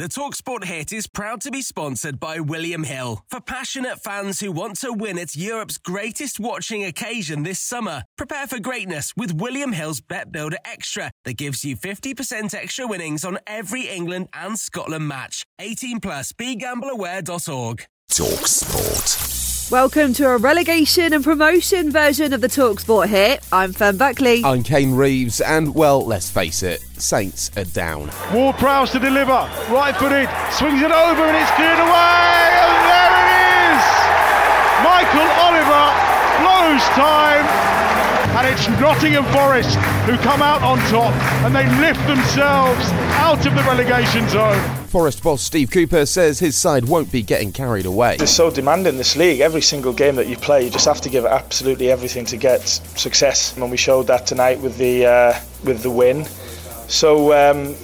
The Talksport hit is proud to be sponsored by William Hill. For passionate fans who want to win at Europe's greatest watching occasion this summer, prepare for greatness with William Hill's Bet Builder Extra that gives you 50% extra winnings on every England and Scotland match. 18 plus begambleaware.org. Talksport. Welcome to a relegation and promotion version of the Talksport hit. I'm Fern Buckley. I'm Kane Reeves, and well, let's face it, Saints are down. Ward Prowse to deliver, right footed, swings it over and it's cleared away, it's Nottingham Forest who come out on top and they lift themselves out of the relegation zone. Forest boss Steve Cooper says his side won't be getting carried away. It's so demanding this league. Every single game that you play, you just have to give absolutely everything to get success. And we showed that tonight with the uh, with the win. So um,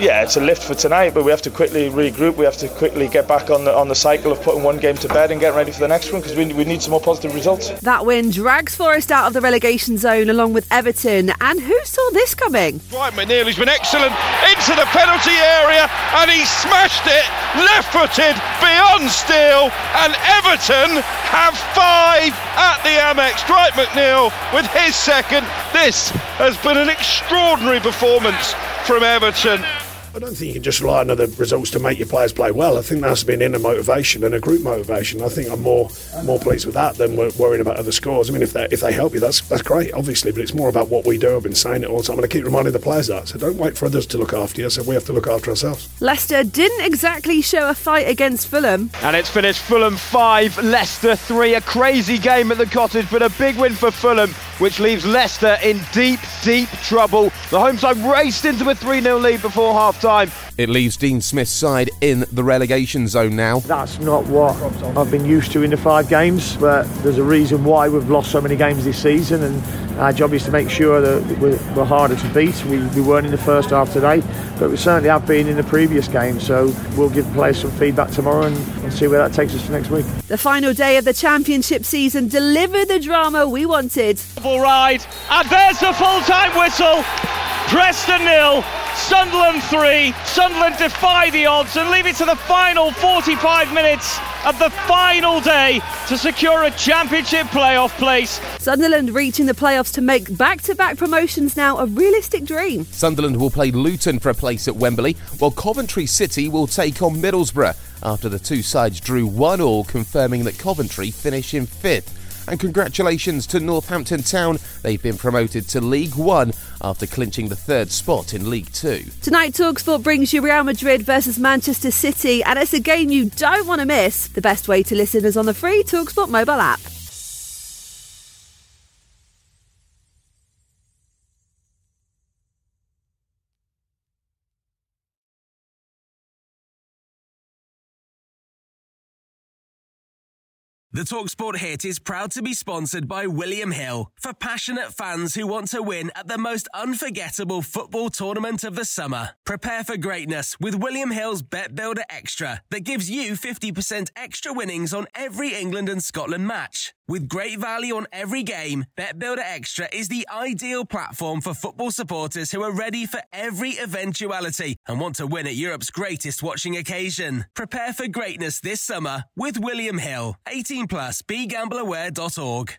yeah, it's a lift for tonight, but we have to quickly regroup. We have to quickly get back on the on the cycle of putting one game to bed and getting ready for the next one because we, we need some more positive results. That win drags Forest out of the relegation zone along with Everton. And who saw this coming? Dwight McNeil, has been excellent into the penalty area and he smashed it left footed beyond Steele. And Everton have five at the Amex. Dwight McNeil with his second. This has been an extraordinary performance from Everton. I don't think you can just rely on other results to make your players play well. I think there has to be an inner motivation and a group motivation. I think I'm more more pleased with that than worrying about other scores. I mean, if they if they help you, that's that's great, obviously. But it's more about what we do. I've been saying it all the time, and I keep reminding the players that. So don't wait for others to look after you. So we have to look after ourselves. Leicester didn't exactly show a fight against Fulham, and it's finished Fulham five, Leicester three. A crazy game at the Cottage, but a big win for Fulham, which leaves Leicester in deep, deep trouble. The home side raced into a 3 0 lead before half time. It leaves Dean Smith's side in the relegation zone now. That's not what I've been used to in the five games, but there's a reason why we've lost so many games this season, and our job is to make sure that we're, we're harder to beat. We, we, weren't in the first half today, but we certainly have been in the previous game, so we'll give players some feedback tomorrow and, and see where that takes us for next week. The final day of the championship season delivered the drama we wanted. Full ride, and there's the full time whistle. Preston nil, Sunderland 3. Sunderland defy the odds and leave it to the final 45 minutes of the final day to secure a championship playoff place. Sunderland reaching the playoffs to make back to back promotions now a realistic dream. Sunderland will play Luton for a place at Wembley, while Coventry City will take on Middlesbrough after the two sides drew 1 all, confirming that Coventry finish in fifth. And congratulations to Northampton Town. They've been promoted to League One after clinching the third spot in League Two. Tonight, Talksport brings you Real Madrid versus Manchester City, and it's a game you don't want to miss. The best way to listen is on the free Talksport mobile app. The Talksport hit is proud to be sponsored by William Hill for passionate fans who want to win at the most unforgettable football tournament of the summer. Prepare for greatness with William Hill's Bet Builder Extra that gives you 50% extra winnings on every England and Scotland match. With great value on every game, Bet Builder Extra is the ideal platform for football supporters who are ready for every eventuality and want to win at Europe's greatest watching occasion. Prepare for greatness this summer with William Hill. 18 plus begambleaware.org.